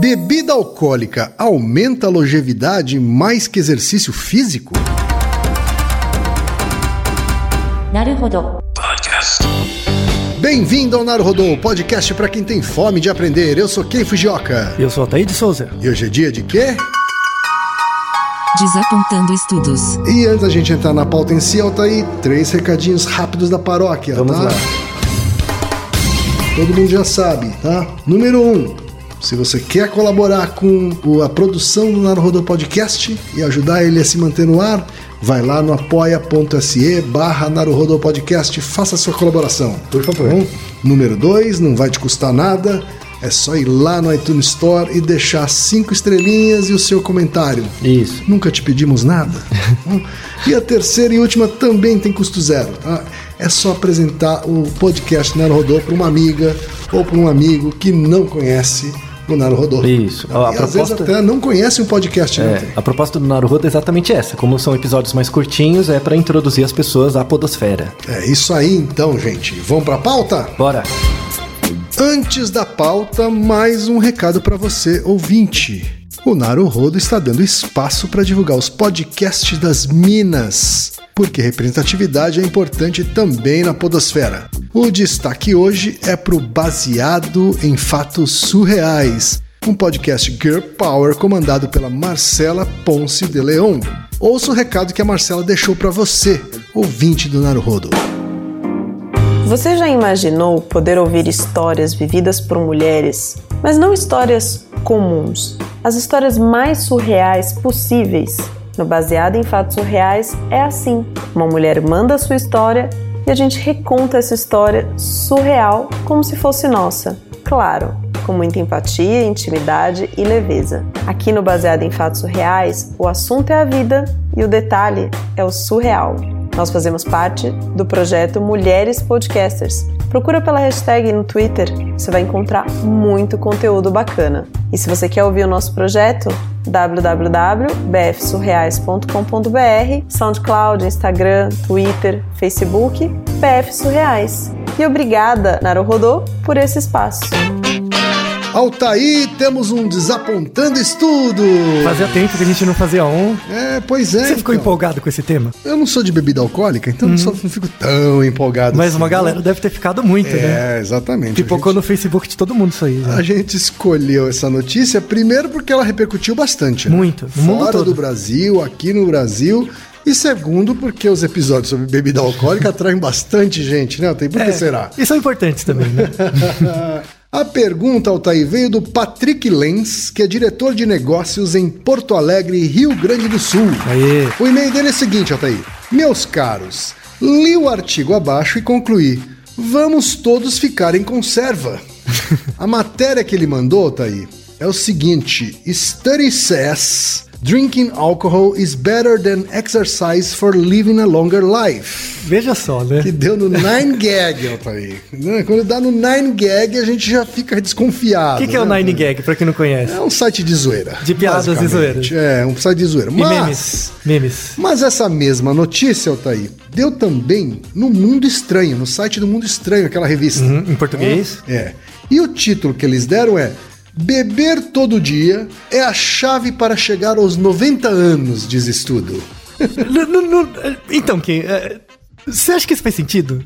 Bebida alcoólica aumenta a longevidade mais que exercício físico? Naruhodo. Podcast. Bem-vindo ao Naruhodo, podcast para quem tem fome de aprender. Eu sou Ken Fujioka. Eu sou Ataíde Souza. E hoje é dia de quê? Desapontando estudos. E antes da gente entrar na pauta em si, Altaí, três recadinhos rápidos da paróquia, Vamos tá? lá. Todo mundo já sabe, tá? Número 1. Um, se você quer colaborar com a produção do Naruhodô Podcast e ajudar ele a se manter no ar, vai lá no apoia.se barra Naruhodô Podcast, faça a sua colaboração. Por favor. Número dois, não vai te custar nada, é só ir lá no iTunes Store e deixar cinco estrelinhas e o seu comentário. Isso. Nunca te pedimos nada. E a terceira e última também tem custo zero. Tá? É só apresentar o podcast Naruhodô para uma amiga ou para um amigo que não conhece o Naruhodô. Isso. A às vezes proposta- até não conhece um podcast, né? É, a proposta do Naruhodo é exatamente essa. Como são episódios mais curtinhos, é para introduzir as pessoas à podosfera. É isso aí então, gente. Vamos para a pauta? Bora! Antes da pauta, mais um recado para você, ouvinte. O Naruhodo está dando espaço para divulgar os podcasts das Minas, porque representatividade é importante também na podosfera. O destaque hoje é para o Baseado em Fatos Surreais, um podcast Girl Power comandado pela Marcela Ponce de Leon. Ouça o recado que a Marcela deixou para você, ouvinte do Naruhodo. Você já imaginou poder ouvir histórias vividas por mulheres, mas não histórias comuns, as histórias mais surreais possíveis? No Baseado em Fatos Surreais é assim: uma mulher manda sua história a gente reconta essa história surreal como se fosse nossa. Claro, com muita empatia, intimidade e leveza. Aqui no Baseado em Fatos Surreais, o assunto é a vida e o detalhe é o surreal. Nós fazemos parte do projeto Mulheres Podcasters. Procura pela hashtag no Twitter, você vai encontrar muito conteúdo bacana. E se você quer ouvir o nosso projeto, www.bfsurreais.com.br, SoundCloud, Instagram, Twitter, Facebook, BF Surreais. E obrigada, Naruhodô, por esse espaço. Altaí, temos um Desapontando Estudo. Fazia tempo que a gente não fazia um. É, pois é. Você ficou então. empolgado com esse tema? Eu não sou de bebida alcoólica, então eu só não fico tão empolgado Mas assim. uma galera deve ter ficado muito, né? É, exatamente. Pipocou no Facebook de todo mundo isso aí. né? a gente escolheu essa notícia primeiro porque ela repercutiu bastante. né? Muito, no Fora todo. do Brasil, aqui no Brasil. E segundo, porque os episódios sobre bebida alcoólica atraem bastante gente, né? Tem por que É, será? E são importantes também, né? A pergunta, Altair, veio do Patrick Lenz, que é diretor de negócios em Porto Alegre, Rio Grande do Sul. Aê. O e-mail dele é o seguinte, Altair. Meus caros, li o artigo abaixo e concluí. Vamos todos ficar em conserva. A matéria que ele mandou, Altair, é o seguinte. Study says drinking alcohol is better than exercise for living a longer life. Veja só, né? Que deu no 9gag, Altair. Né? Quando dá no 9gag, a gente já fica O desconfiado. que, que é o né? Nine Gag, pra quem não conhece? É um site de zoeira. De piadas e basicamente. zoeiras. É, um site de zoeira. E Mas, memes. Memes. mas essa mesma notícia, Altair, deu também no Mundo Estranho, no site do Mundo Estranho, aquela revista. Uhum, em português? É. E o título que eles deram é Beber todo dia é a chave para chegar aos 90 anos, diz estudo. N- então, Kim, é, você acha que isso faz sentido?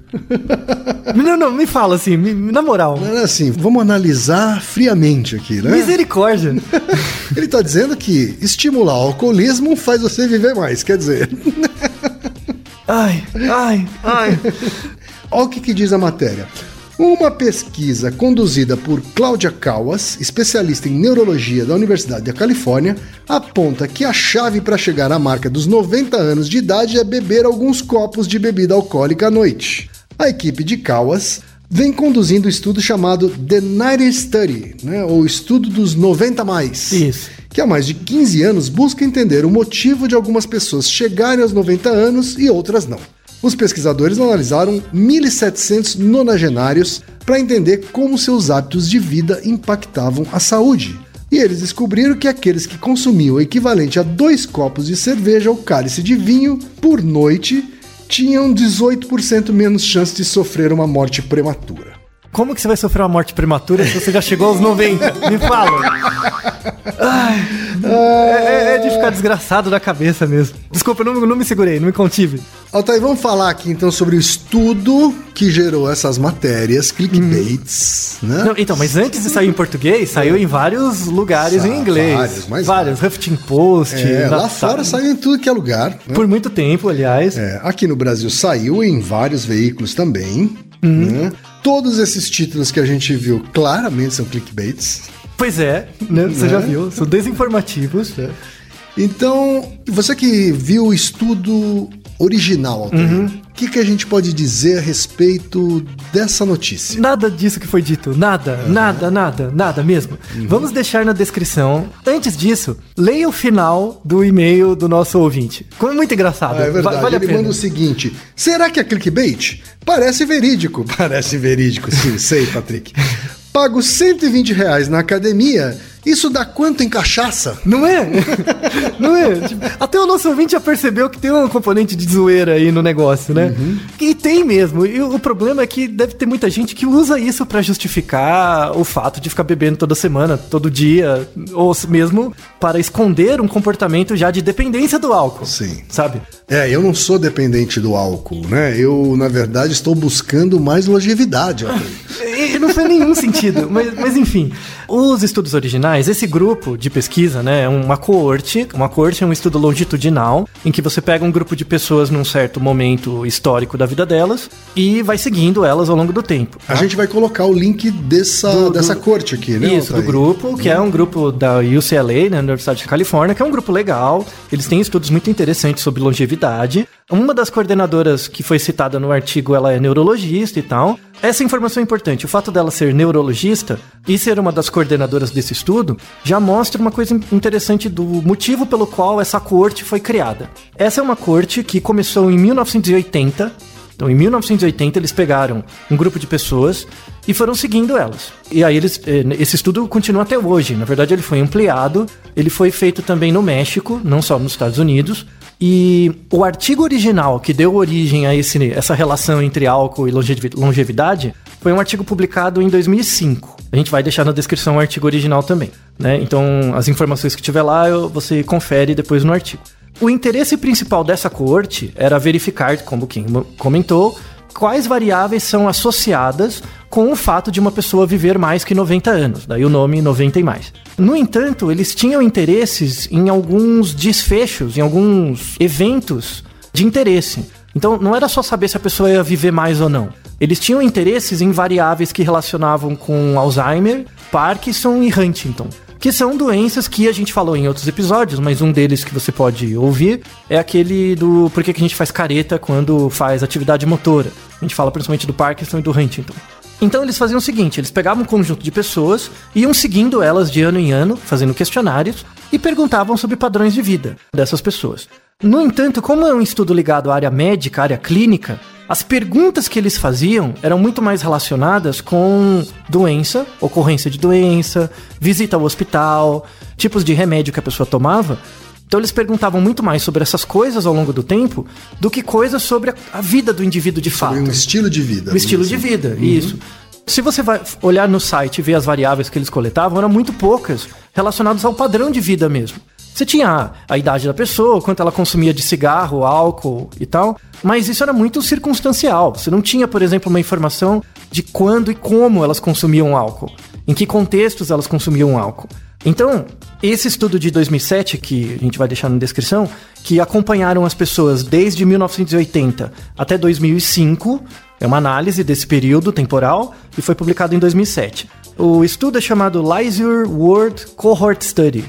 não, não, me fala assim, me- na moral. Assim, vamos analisar friamente aqui, né? Misericórdia. Ele tá dizendo que estimular o alcoolismo faz você viver mais, quer dizer. Ai, ai, ai. Olha o que, que diz a matéria. Uma pesquisa conduzida por Cláudia Cawas, especialista em neurologia da Universidade da Califórnia, aponta que a chave para chegar à marca dos 90 anos de idade é beber alguns copos de bebida alcoólica à noite. A equipe de Cawas vem conduzindo um estudo chamado The 90 Study, né, ou Estudo dos 90 mais. Isso. Que há mais de 15 anos busca entender o motivo de algumas pessoas chegarem aos 90 anos e outras não. Os pesquisadores analisaram 1.700 nonagenários para entender como seus hábitos de vida impactavam a saúde. E eles descobriram que aqueles que consumiam o equivalente a dois copos de cerveja ou cálice de vinho por noite tinham 18% menos chance de sofrer uma morte prematura. Como que você vai sofrer uma morte prematura se você já chegou aos 90? Me fala. Ai, é, é de ficar desgraçado da cabeça mesmo. Desculpa, eu não, não me segurei, não me contive. Altair, vamos falar aqui então sobre o estudo que gerou essas matérias, clickbaits, né? Não, então, mas antes de sair em português, saiu em vários lugares Sa- em inglês. vários, mas vários. Huffington Post. É, lá fora saiu em tudo que é lugar. né? Por muito tempo, aliás. É, aqui no Brasil saiu em vários veículos também. Uhum. né? Todos esses títulos que a gente viu claramente são clickbaits. Pois é, né? Você Né? já viu. São desinformativos. Então, você que viu o estudo original, Altair, Uhum. o que, que a gente pode dizer a respeito dessa notícia? Nada disso que foi dito. Nada, nada, nada, nada mesmo. Uhum. Vamos deixar na descrição. Antes disso, leia o final do e-mail do nosso ouvinte. Como é muito engraçado. Ah, é verdade. Vale a Ele pena. manda o seguinte: será que é clickbait? Parece verídico. Parece verídico, sim, sei, Patrick. Pago 120 reais na academia. Isso dá quanto em cachaça? Não é? Não é? Tipo, até o nosso ouvinte já percebeu que tem um componente de zoeira aí no negócio, né? Uhum. E tem mesmo. E o problema é que deve ter muita gente que usa isso pra justificar o fato de ficar bebendo toda semana, todo dia, ou mesmo para esconder um comportamento já de dependência do álcool. Sim. Sabe? É, eu não sou dependente do álcool, né? Eu, na verdade, estou buscando mais longevidade. Não faz nenhum sentido. Mas, mas enfim, os estudos originais, esse grupo de pesquisa, né, é uma coorte. Uma coorte é um estudo longitudinal em que você pega um grupo de pessoas num certo momento histórico da vida delas e vai seguindo elas ao longo do tempo. A gente vai colocar o link dessa, Do- do- dessa corte aqui, né? Isso, do grupo, que é um grupo da UCLA, né, Universidade de Califórnia, que é um grupo legal. Eles têm estudos muito interessantes sobre longevidade. Uma das coordenadoras que foi citada no artigo, ela é neurologista e tal. Essa informação é importante. O fato dela ser neurologista e ser uma das coordenadoras desse estudo já mostra uma coisa interessante do motivo pelo qual essa corte foi criada. Essa é uma corte que começou em 1980 então, em 1980, eles pegaram um grupo de pessoas e foram seguindo elas. E aí, eles, eh, esse estudo continua até hoje. Na verdade, ele foi ampliado. Ele foi feito também no México, não só nos Estados Unidos. E o artigo original que deu origem a esse, essa relação entre álcool e longevi- longevidade foi um artigo publicado em 2005. A gente vai deixar na descrição o artigo original também. Né? Então, as informações que tiver lá, você confere depois no artigo. O interesse principal dessa coorte era verificar, como quem comentou, quais variáveis são associadas com o fato de uma pessoa viver mais que 90 anos, daí o nome 90 e mais. No entanto, eles tinham interesses em alguns desfechos, em alguns eventos de interesse. Então, não era só saber se a pessoa ia viver mais ou não. Eles tinham interesses em variáveis que relacionavam com Alzheimer, Parkinson e Huntington que são doenças que a gente falou em outros episódios, mas um deles que você pode ouvir é aquele do por que a gente faz careta quando faz atividade motora. A gente fala principalmente do Parkinson e do Huntington. Então eles faziam o seguinte, eles pegavam um conjunto de pessoas, iam seguindo elas de ano em ano, fazendo questionários e perguntavam sobre padrões de vida dessas pessoas. No entanto, como é um estudo ligado à área médica, à área clínica, as perguntas que eles faziam eram muito mais relacionadas com doença, ocorrência de doença, visita ao hospital, tipos de remédio que a pessoa tomava. Então eles perguntavam muito mais sobre essas coisas ao longo do tempo do que coisas sobre a, a vida do indivíduo de fato. Foi um estilo de vida. O estilo de vida, isso. Se você vai olhar no site e ver as variáveis que eles coletavam, eram muito poucas relacionadas ao padrão de vida mesmo. Você tinha a, idade da pessoa, quanto ela consumia de cigarro, álcool e tal, mas isso era muito circunstancial. Você não tinha, por exemplo, uma informação de quando e como elas consumiam álcool, em que contextos elas consumiam álcool. Então, esse estudo de 2007, que a gente vai deixar na descrição, que acompanharam as pessoas desde 1980 até 2005, é uma análise desse período temporal e foi publicado em 2007. O estudo é chamado Leisure World Cohort Study,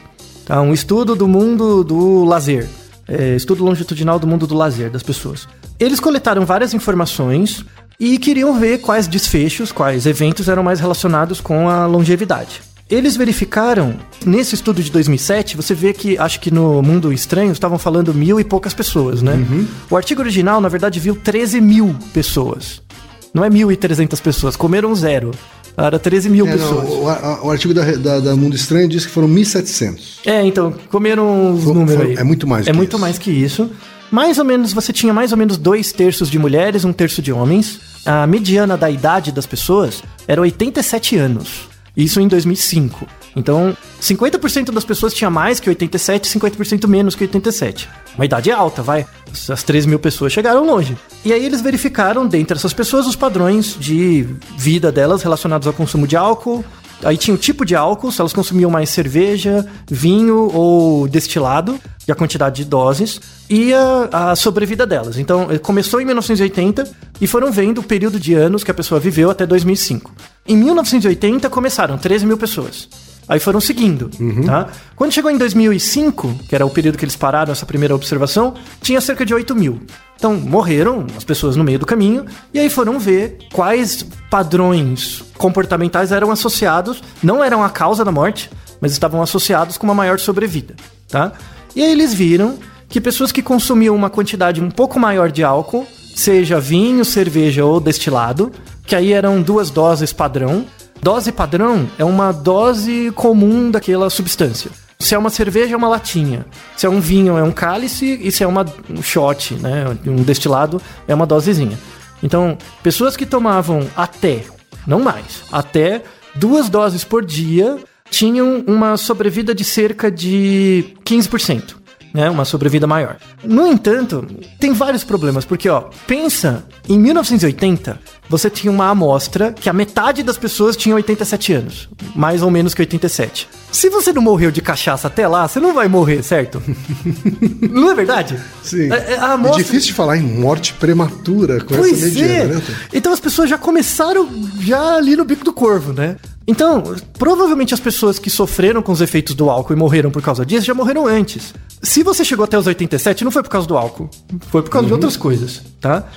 tá? um estudo do mundo do lazer, é, estudo longitudinal do mundo do lazer das pessoas. Eles coletaram várias informações e queriam ver quais desfechos, quais eventos eram mais relacionados com a longevidade. Eles verificaram, nesse estudo de 2007, você vê que, acho que no Mundo Estranho, estavam falando mil e poucas pessoas, né? O artigo original, na verdade, viu 13 mil pessoas. Não é 1.300 pessoas, comeram zero. Era 13 mil É, pessoas. não, o, a- o artigo da, da, da Mundo Estranho diz que foram 1.700. É, então, comeram os For- números aí. é muito mais É que muito isso. mais que isso. Mais ou menos, você tinha mais ou menos dois terços de mulheres, um terço de homens. a mediana da idade das pessoas era 87 anos. Isso em 2005. Então, 50% das pessoas tinha mais que 87 e 50% menos que 87. Uma idade alta, vai. As 13 mil pessoas chegaram longe. E aí eles verificaram, dentre essas pessoas, os padrões de vida delas relacionados ao consumo de álcool. Aí tinha o tipo de álcool, se elas consumiam mais cerveja, vinho ou destilado, e a quantidade de doses, e a, a sobrevida delas. Então, começou em 1980 e foram vendo o período de anos que a pessoa viveu até 2005. Em 1980 começaram 13 mil pessoas. Aí foram seguindo, tá? Quando chegou em 2005, que era o período que eles pararam essa primeira observação, tinha cerca de 8 mil. Então, morreram as pessoas no meio do caminho, e aí foram ver quais padrões comportamentais eram associados, não eram a causa da morte, mas estavam associados com uma maior sobrevida, tá? E aí eles viram que pessoas que consumiam uma quantidade um pouco maior de álcool, seja vinho, cerveja ou destilado, que aí eram duas doses padrão, Dose padrão é uma dose comum daquela substância. Se é uma cerveja, é uma latinha. Se é um vinho, é um cálice. E se é uma, um shot, né, um destilado, é uma dosezinha. Então, pessoas que tomavam até, não mais, até duas doses por dia tinham uma sobrevida de cerca de 15%. Né, uma sobrevida maior. No entanto, tem vários problemas, porque ó, pensa em 1980, você tinha uma amostra que a metade das pessoas tinha 87 anos, mais ou menos que 87. Se você não morreu de cachaça até lá, você não vai morrer, certo? não é verdade? Sim. É, é, a É amostra- difícil de falar em morte prematura com Pois essa mediana, é. né? Então as pessoas já começaram já ali no bico do corvo, né? Então, provavelmente as pessoas que sofreram com os efeitos do álcool e morreram por causa disso já morreram antes. Se você chegou até os 87, não foi por causa do álcool, foi por causa de outras coisas, tá?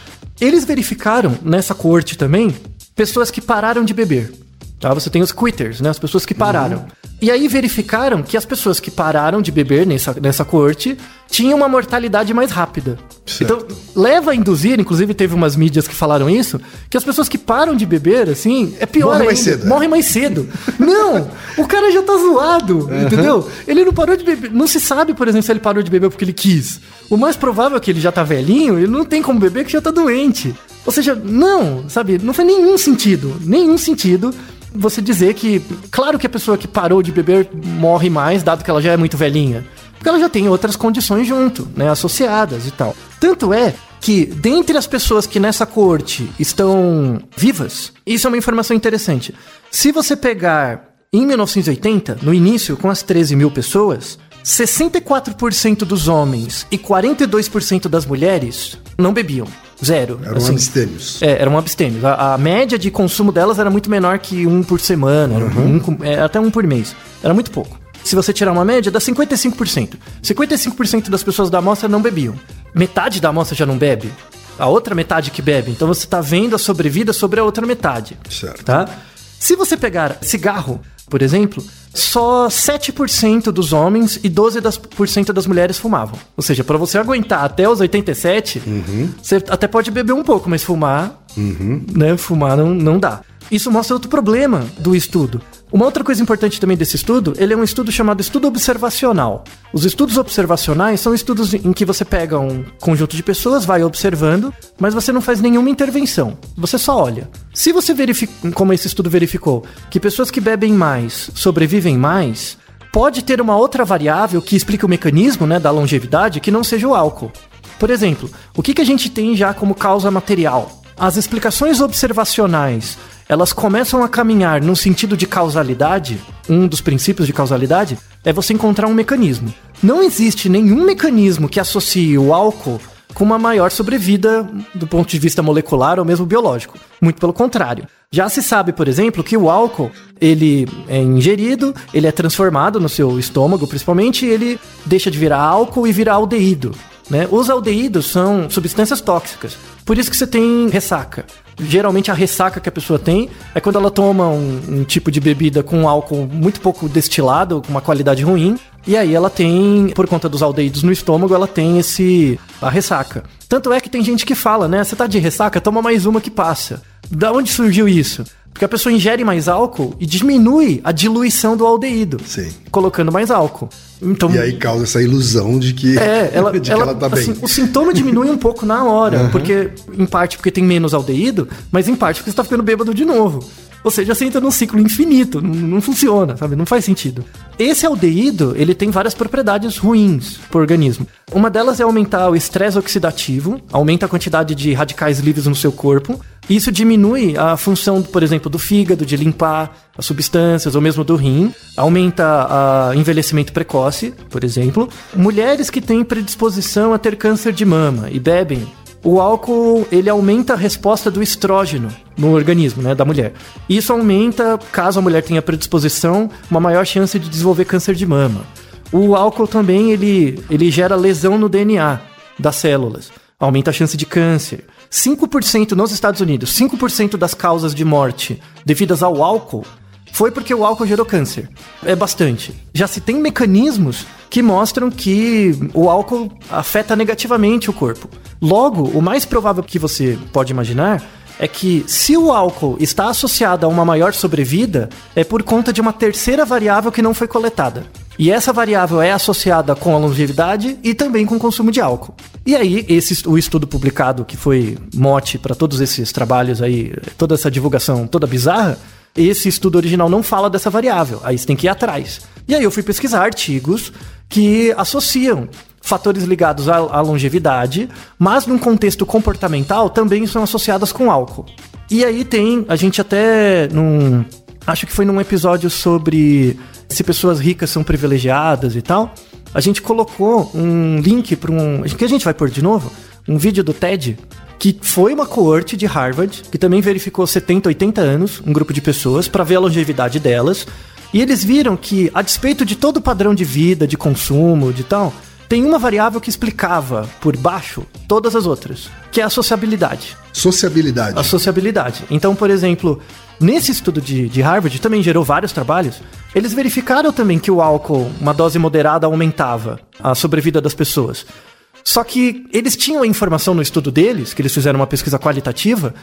Eles verificaram nessa corte também pessoas que pararam de beber. Tá? Você tem os quitters, né? As pessoas que pararam. E aí verificaram que as pessoas que pararam de beber nessa, nessa corte tinham uma mortalidade mais rápida. Certo. Então, leva a induzir, inclusive teve umas mídias que falaram isso, que as pessoas que param de beber, assim, é pior Morre mais ainda. cedo, é. Morrem mais cedo. não! O cara já tá zoado, entendeu? Ele não parou de beber. Não se sabe, por exemplo, se ele parou de beber porque ele quis. O mais provável é que ele já tá velhinho, ele não tem como beber que já tá doente. Ou seja, não, sabe? Não faz nenhum sentido. Nenhum sentido você dizer que. Claro que a pessoa que parou de beber morre mais, dado que ela já é muito velhinha. Porque ela já tem outras condições junto, né? Associadas e tal. Tanto é que, dentre as pessoas que nessa corte estão vivas, isso é uma informação interessante. Se você pegar em 1980, no início, com as 13 mil pessoas, 64% dos homens e 42% das mulheres não bebiam. Zero. Eram assim. abstêmios. É, eram abstêmios. A, a média de consumo delas era muito menor que um por semana, era um é, até um por mês. Era muito pouco. Se você tirar uma média, dá 55%. 55% das pessoas da amostra não bebiam. Metade da amostra já não bebe. A outra metade que bebe. Então você está vendo a sobrevida sobre a outra metade. Certo. Tá? Se você pegar cigarro, por exemplo, só 7% dos homens e 12% das, por cento das mulheres fumavam. Ou seja, para você aguentar até os 87, você até pode beber um pouco, mas fumar, né, fumar não, não dá. Isso mostra outro problema do estudo. Uma outra coisa importante também desse estudo, ele é um estudo chamado estudo observacional. Os estudos observacionais são estudos em que você pega um conjunto de pessoas, vai observando, mas você não faz nenhuma intervenção. Você só olha. Se você verifica, como esse estudo verificou, que pessoas que bebem mais sobrevivem mais, pode ter uma outra variável que explica o mecanismo né, da longevidade que não seja o álcool. Por exemplo, o que, que a gente tem já como causa material? As explicações observacionais elas começam a caminhar no sentido de causalidade, um dos princípios de causalidade é você encontrar um mecanismo. Não existe nenhum mecanismo que associe o álcool com uma maior sobrevida do ponto de vista molecular ou mesmo biológico. Muito pelo contrário. Já se sabe, por exemplo, que o álcool, ele é ingerido, ele é transformado no seu estômago, principalmente, e ele deixa de virar álcool e vira aldeído. Né? Os aldeídos são substâncias tóxicas. Por isso que você tem ressaca. Geralmente a ressaca que a pessoa tem é quando ela toma um, um tipo de bebida com álcool muito pouco destilado, com uma qualidade ruim, e aí ela tem, por conta dos aldeídos no estômago, ela tem esse a ressaca. Tanto é que tem gente que fala, né? Você tá de ressaca, toma mais uma que passa. Da onde surgiu isso? Porque a pessoa ingere mais álcool e diminui a diluição do aldeído Sim. colocando mais álcool. Então, E aí causa essa ilusão de que, É, ela, de que ela, ela tá assim, bem. o sintoma diminui um pouco na hora, porque em parte porque tem menos aldeído, mas em parte porque você tá ficando bêbado de novo. Ou seja, você entra num ciclo infinito, não, não funciona, sabe? Não faz sentido. Esse aldeído, ele tem várias propriedades ruins pro organismo. Uma delas é aumentar o estresse oxidativo, aumenta a quantidade de radicais livres no seu corpo. Isso diminui a função, por exemplo, do fígado, de limpar as substâncias, ou mesmo do rim. Aumenta o envelhecimento precoce, por exemplo. Mulheres que têm predisposição a ter câncer de mama e bebem o álcool, ele aumenta a resposta do estrógeno no organismo, né, da mulher. Isso aumenta, caso a mulher tenha predisposição, uma maior chance de desenvolver câncer de mama. O álcool também, ele, ele gera lesão no DNA das células. Aumenta a chance de câncer. 5% nos Estados Unidos, 5% das causas de morte devidas ao álcool foi porque o álcool gerou câncer. É bastante. Já se tem mecanismos que mostram que o álcool afeta negativamente o corpo. Logo, o mais provável que você pode imaginar é que se o álcool está associado a uma maior sobrevida, é por conta de uma terceira variável que não foi coletada. E essa variável é associada com a longevidade e também com o consumo de álcool. E aí, esse, o estudo publicado, que foi mote para todos esses trabalhos aí, toda essa divulgação toda bizarra, esse estudo original não fala dessa variável. Aí você tem que ir atrás. E aí eu fui pesquisar artigos que associam fatores ligados à, longevidade, mas num contexto comportamental também são associadas com álcool. E aí tem, a gente até num, acho que foi num episódio sobre se pessoas ricas são privilegiadas e tal, a gente colocou um link para um, que a gente vai pôr de novo, um vídeo do TED que foi uma coorte de Harvard, que também verificou 70, 80 anos, um grupo de pessoas, para ver a longevidade delas. E eles viram que, a despeito de todo o padrão de vida, de consumo, de tal, tem uma variável que explicava por baixo todas as outras, que é a sociabilidade. Sociabilidade. A sociabilidade. Então, por exemplo, nesse estudo de, de Harvard, também gerou vários trabalhos, eles verificaram também que o álcool, uma dose moderada, aumentava a sobrevida das pessoas. Só que eles tinham a informação no estudo deles, que eles fizeram uma pesquisa qualitativa,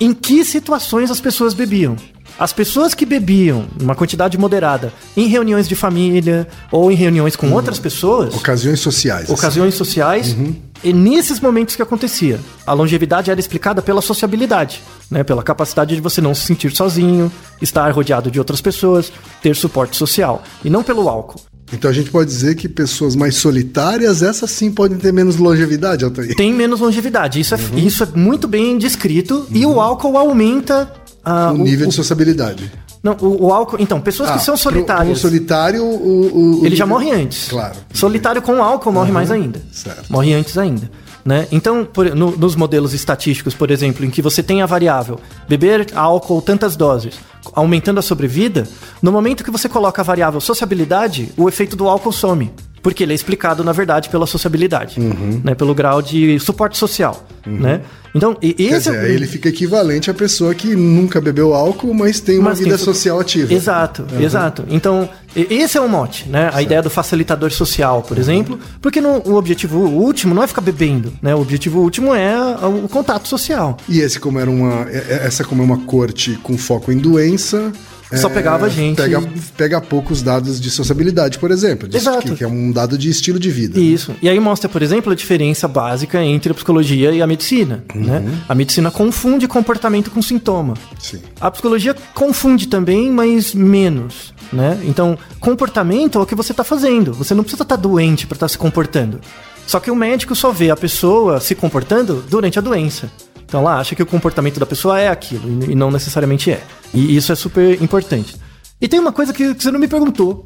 em que situações as pessoas bebiam. As pessoas que bebiam uma quantidade moderada em reuniões de família ou em reuniões com outras pessoas, Ocasiões sociais. assim. ocasiões sociais, e nesses momentos que acontecia. A longevidade era explicada pela sociabilidade, né? pela capacidade de você não se sentir sozinho, estar rodeado de outras pessoas, ter suporte social, e não pelo álcool. Então a gente pode dizer que pessoas mais solitárias, essas sim podem ter menos longevidade, Altair. tem menos longevidade. Isso é, Uhum. isso é muito bem descrito. E o álcool aumenta ah, O nível de sociabilidade. Não, o, o álcool. Então, pessoas Ah, que são solitárias. pro solitário, o, o- o ele já morre antes. Claro. Solitário com álcool morre mais ainda. certo. Morre antes ainda. Né? Então, por- no- nos modelos estatísticos, por exemplo, em que você tem a variável beber álcool tantas doses, aumentando a sobrevida, no momento que você coloca a variável sociabilidade, o efeito do álcool some. Porque ele é explicado, na verdade, pela sociabilidade, Uhum. né? pelo grau de suporte social. Né? Então, e- Quer esse dizer, é aí ele fica equivalente à pessoa que nunca bebeu álcool, mas tem uma Mas vida tem- social ativa. Exato, exato. Então, esse é o mote, né? A ideia do facilitador social, por exemplo, porque no- o objetivo último não é ficar bebendo, né? O objetivo último é o contato social. E esse, como era uma. é- é- Essa, como é uma corte com foco em doença. Só pegava gente- Pega, pega poucos dados de sociabilidade, por exemplo. de- Exato. Que, que é um dado de estilo de vida. Isso. E aí mostra, por exemplo, a diferença básica entre a psicologia e a medicina, né? A medicina confunde comportamento com sintoma. Sim. A psicologia confunde também, mas menos, né? Então, comportamento é o que você está fazendo. Você não precisa estar doente para estar se comportando. Só que o médico só vê a pessoa se comportando durante a doença. Então, ela acha que o comportamento da pessoa é aquilo e não necessariamente é. E isso é super importante. E tem uma coisa que que você não me perguntou,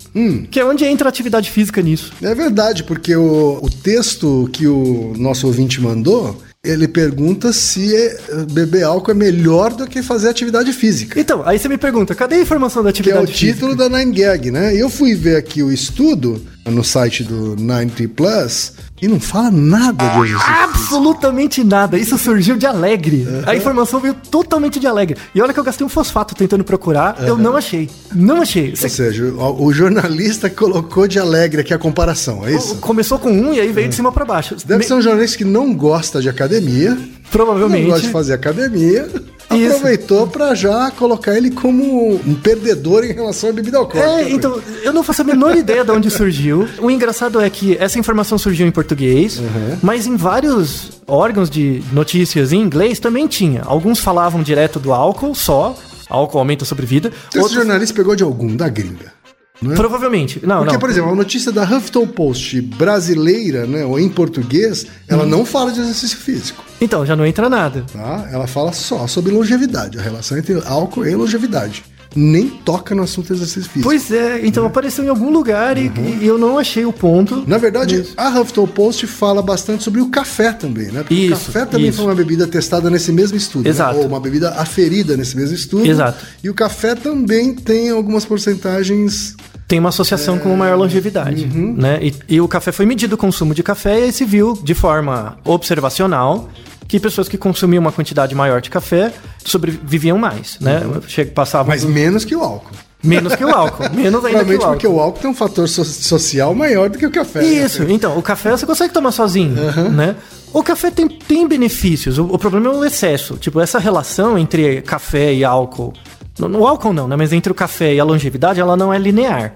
que é onde entra a atividade física nisso. É verdade, porque o, o texto que o nosso ouvinte mandou, ele pergunta se é- beber álcool é melhor do que fazer atividade física. Então, aí você me pergunta, cadê a informação da Que é atividade o título física? da 9gag, né? Eu fui ver aqui o estudo no site do 90 Plus e não fala nada de físico. Absolutamente nada. Isso surgiu de alegre. A informação veio totalmente de alegre. E olha que eu gastei um fosfato tentando procurar, eu não achei. Não achei. Ou Você seja, o, o jornalista colocou de alegre aqui a comparação, é isso? começou com um e aí veio de cima pra baixo. Deve Me- ser um jornalista que não gosta de academia, não Provavelmente. gosta de fazer academia, Isso. Aproveitou pra já colocar ele como um perdedor em relação à bebida alcoólica. É, então, eu não faço a menor ideia de onde surgiu. O engraçado é que essa informação surgiu em português, mas em vários órgãos de notícias em inglês também tinha. Alguns falavam direto do álcool só, álcool aumenta a sobrevida. Esse Outros, jornalista pegou de algum, da gringa. Não é? provavelmente. Não, Porque, não. por exemplo, a notícia da Huffington Post brasileira, né, ou em português, ela não fala de exercício físico, Então, já não entra nada. tá? Ela fala só sobre longevidade, a relação entre álcool e longevidade. Nem toca no assunto exercício físico. Pois é, então apareceu em algum lugar e, e eu não achei o ponto. Na verdade, Isso. a Huffington Post fala bastante sobre o café também, né? Porque Isso, o café também isso. foi uma bebida testada nesse mesmo estudo. né? Exato. Ou uma bebida aferida nesse mesmo estudo. Exato. E o café também tem algumas porcentagens. Tem uma associação com maior longevidade, né? E, e o café foi medido o consumo de café e se viu de forma observacional que pessoas que consumiam uma quantidade maior de café sobreviviam mais, né? Che- Passavam Mas menos que o álcool. menos que o álcool, menos ainda que o porque álcool. o álcool tem um fator so- social maior do que o café. né? Isso, então, o café você consegue tomar sozinho, né? O café tem, tem benefícios, o, o problema é o excesso. Tipo, essa relação entre café e álcool. No, no álcool não, né? Mas entre o café e a longevidade, ela não é linear.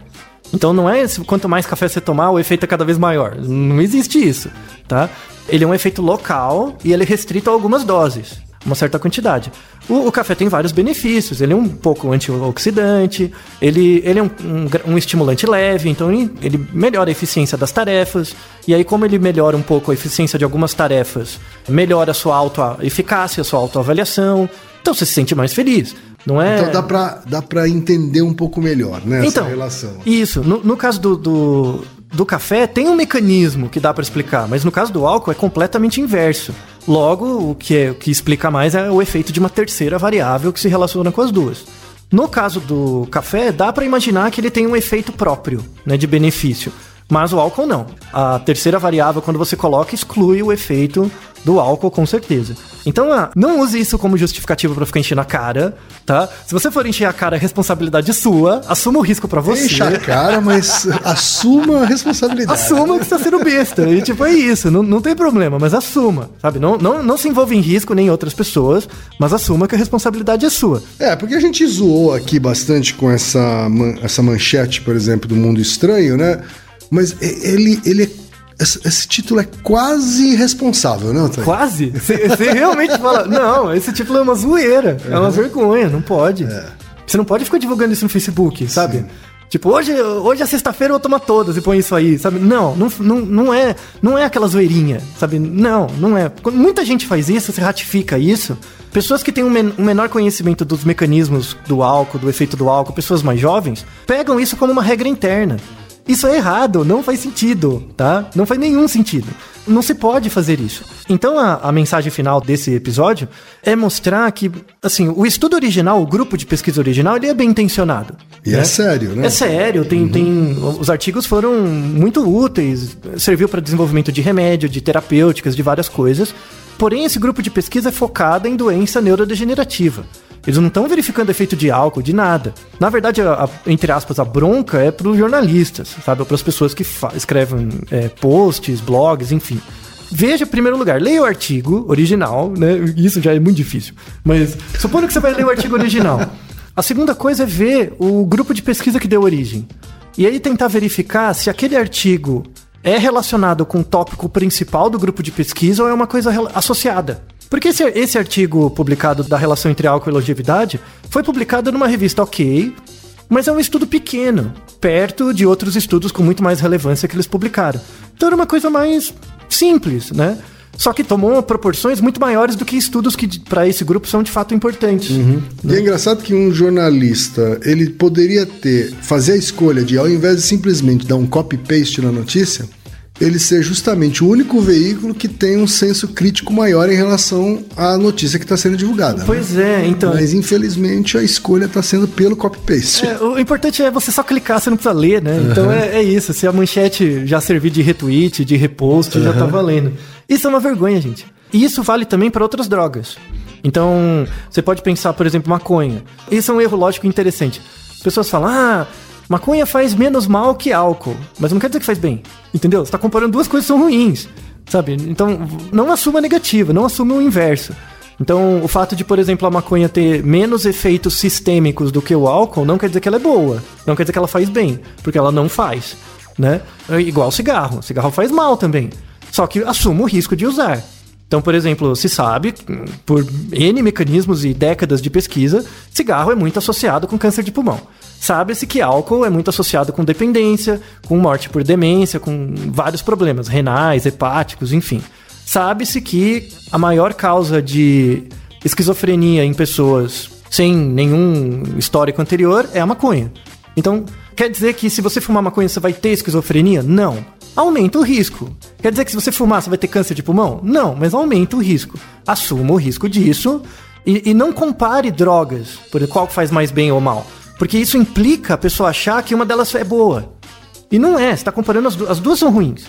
Então não é quanto mais café você tomar, o efeito é cada vez maior. Não existe isso, tá? Ele é um efeito local e ele é restrito a algumas doses, uma certa quantidade. O, o café tem vários benefícios. Ele é um pouco antioxidante, ele, ele é um, um um estimulante leve, então ele, ele melhora a eficiência das tarefas. E aí, como ele melhora um pouco a eficiência de algumas tarefas, melhora a sua auto-eficácia, a sua autoavaliação. Então você se sente mais feliz. Não é... Então dá pra, dá pra entender um pouco melhor, né? Então, essa relação. Isso. No, no caso do, do, do café, tem um mecanismo que dá pra explicar, mas no caso do álcool é completamente inverso. Logo, o que, é, o que explica mais é o efeito de uma terceira variável que se relaciona com as duas. No caso do café, dá pra imaginar que ele tem um efeito próprio, né, de benefício. Mas o álcool não. A terceira variável, quando você coloca, exclui o efeito do álcool, com certeza. Então, ah, não use isso como justificativo pra ficar enchendo a cara, tá? Se você for encher a cara, é responsabilidade sua. Assuma o risco pra você. Enche a cara, mas assuma a responsabilidade. Assuma que você tá sendo besta. E tipo, é isso. Não, não tem problema, mas assuma. Sabe? Não, não, não se envolva em risco nem em outras pessoas, mas assuma que a responsabilidade é sua. É, porque a gente zoou aqui bastante com essa, man- essa manchete, por exemplo, do Mundo Estranho, né? Mas ele, ele é- esse, esse título é quase responsável, né, Antônio? Quase? Você realmente fala, não, esse título é uma zoeira. É uma vergonha, não pode. Você não pode ficar divulgando isso no Facebook, sabe? Tipo, hoje, hoje é sexta-feira eu vou tomar todas e põe isso aí, sabe? Não, não, não, não é não é aquela zoeirinha, sabe? Não, não é. Quando muita gente faz isso, você ratifica isso. Pessoas que têm um, men- um menor conhecimento dos mecanismos do álcool, do efeito do álcool, pessoas mais jovens, pegam isso como uma regra interna. Isso é errado, não faz sentido, tá? Não faz nenhum sentido. Não se pode fazer isso. Então a, a mensagem final desse episódio é mostrar que, assim, o estudo original, o grupo de pesquisa original, ele é bem intencionado. E é sério, né? É sério, tem, tem, os artigos foram muito úteis, serviu para desenvolvimento de remédio, de terapêuticas, de várias coisas. Porém, esse grupo de pesquisa é focado em doença neurodegenerativa. Eles não estão verificando efeito de álcool, de nada. Na verdade, a- a- entre aspas, a bronca é para os jornalistas, sabe? Para as pessoas que escrevem é, posts, blogs, enfim. Veja, em primeiro lugar, leia o artigo original, né? Isso já é muito difícil. Mas supondo que você vai ler o artigo original. A segunda coisa é ver o grupo de pesquisa que deu origem. E aí tentar verificar se aquele artigo é relacionado com o tópico principal do grupo de pesquisa ou é uma coisa associada. Porque esse, esse artigo publicado da relação entre álcool e longevidade foi publicado numa revista ok, mas é um estudo pequeno, perto de outros estudos com muito mais relevância que eles publicaram. Então era uma coisa mais simples, né? Só que tomou proporções muito maiores do que estudos que para esse grupo são de fato importantes. E é engraçado que um jornalista, ele poderia ter, fazer a escolha de, ao invés de simplesmente dar um copy-paste na notícia, ele ser justamente o único veículo que tem um senso crítico maior em relação à notícia que está sendo divulgada. né? Pois é, então. Mas infelizmente a escolha está sendo pelo copy-paste. É, o importante é você só clicar, você não precisa ler, né? Então é, é isso. Se a manchete já servir de retweet, de repost, já tá valendo. Isso é uma vergonha, gente. E isso vale também para outras drogas. Então, você pode pensar, por exemplo, maconha. Isso é um erro lógico interessante. As pessoas falam, ah, maconha faz menos mal que álcool. Mas não quer dizer que faz bem. Entendeu? Você tá comparando duas coisas que são ruins. Sabe? Então, não assuma a negativa, não assuma o inverso. Então, o fato de, por exemplo, a maconha ter menos efeitos sistêmicos do que o álcool não quer dizer que ela é boa, não quer dizer que ela faz bem, porque ela não faz, né? É igual cigarro, cigarro faz mal também. Só que assuma o risco de usar. Então, por exemplo, se sabe, por N mecanismos e décadas de pesquisa, cigarro é muito associado com câncer de pulmão. Sabe-se que álcool é muito associado com dependência, com morte por demência, com vários problemas renais, hepáticos, enfim. Sabe-se que a maior causa de esquizofrenia em pessoas sem nenhum histórico anterior é a maconha. Então, quer dizer que se você fumar maconha você vai ter esquizofrenia? Não aumenta o risco. Quer dizer que se você fumar, você vai ter câncer de pulmão? Não, mas aumenta o risco. Assuma o risco disso e, e não compare drogas, por qual faz mais bem ou mal. Porque isso implica a pessoa achar que uma delas é boa. E não é, você está comparando as, duas, as duas são ruins.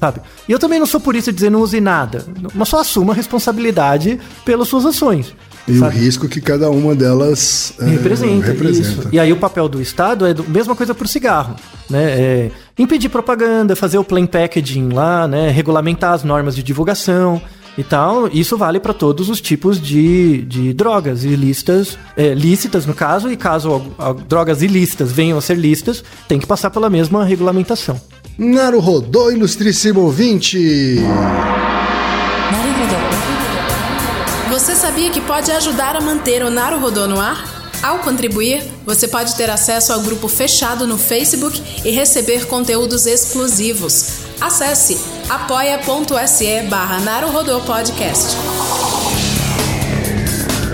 Sabe? E eu também não sou por isso de dizer não use nada, mas só assuma a responsabilidade pelas suas ações. E sabe? o risco que cada uma delas é, representa, representa. Isso. E aí o papel do Estado é a mesma coisa para o cigarro. Né? É impedir propaganda, fazer o plain packaging lá, né? regulamentar as normas de divulgação e tal. Isso vale para todos os tipos de, de drogas ilícitas, é, lícitas no caso, e caso a, a, drogas ilícitas venham a ser lícitas, tem que passar pela mesma regulamentação. Naruhodô, ilustríssimo ouvinte! Você sabia que pode ajudar a manter o Naruhodô no ar? Ao contribuir, você pode ter acesso ao grupo fechado no Facebook e receber conteúdos exclusivos. Acesse apoia.se barra Podcast.